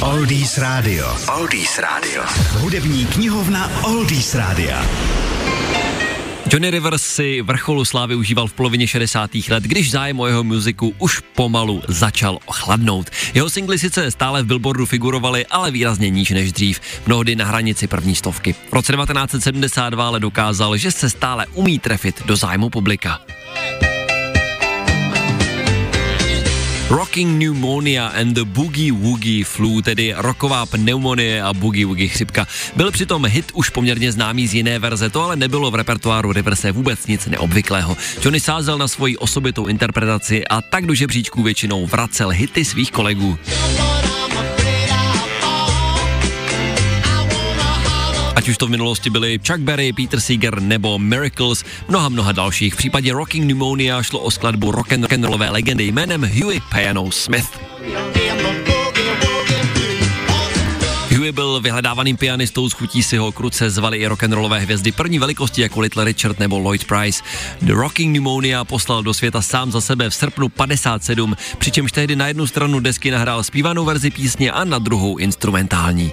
Oldies Radio. Oldies Radio. Hudební knihovna Oldies Radio. Johnny Rivers si vrcholu slávy užíval v polovině 60. let, když zájem o jeho muziku už pomalu začal chladnout. Jeho singly sice stále v Billboardu figurovaly, ale výrazně níž než dřív, mnohdy na hranici první stovky. V roce 1972 ale dokázal, že se stále umí trefit do zájmu publika. Rocking Pneumonia and the Boogie Woogie Flu, tedy roková pneumonie a Boogie Woogie chřipka. Byl přitom hit už poměrně známý z jiné verze, to ale nebylo v repertoáru Riverse vůbec nic neobvyklého. Johnny sázel na svoji osobitou interpretaci a tak do žebříčků většinou vracel hity svých kolegů. Ať už to v minulosti byli Chuck Berry, Peter Seeger nebo Miracles, mnoha mnoha dalších. V případě Rocking Pneumonia šlo o skladbu rock'n'rollové legendy jménem Huey Piano Smith. Huey byl vyhledávaným pianistou, s chutí si ho kruce zvali i rock'n'rollové hvězdy první velikosti jako Little Richard nebo Lloyd Price. The Rocking Pneumonia poslal do světa sám za sebe v srpnu 57, přičemž tehdy na jednu stranu desky nahrál zpívanou verzi písně a na druhou instrumentální.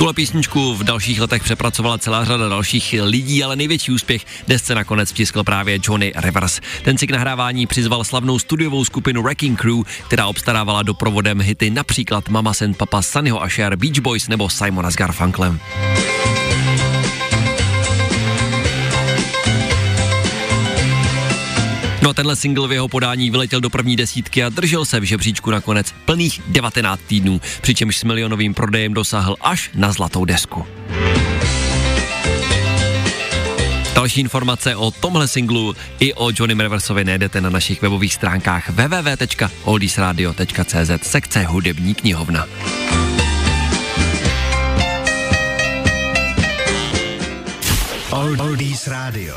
Tuhle písničku v dalších letech přepracovala celá řada dalších lidí, ale největší úspěch desce nakonec vtiskl právě Johnny Rivers. Ten si k nahrávání přizval slavnou studiovou skupinu Wrecking Crew, která obstarávala doprovodem hity například Mama Sent Papa Sunnyho Asher, Beach Boys nebo Simona s Garfunklem. No tenhle single v jeho podání vyletěl do první desítky a držel se v žebříčku nakonec plných 19 týdnů, přičemž s milionovým prodejem dosáhl až na zlatou desku. Další informace o tomhle singlu i o Johnny Riversovi najdete na našich webových stránkách www.oldiesradio.cz sekce hudební knihovna. Oldies Radio.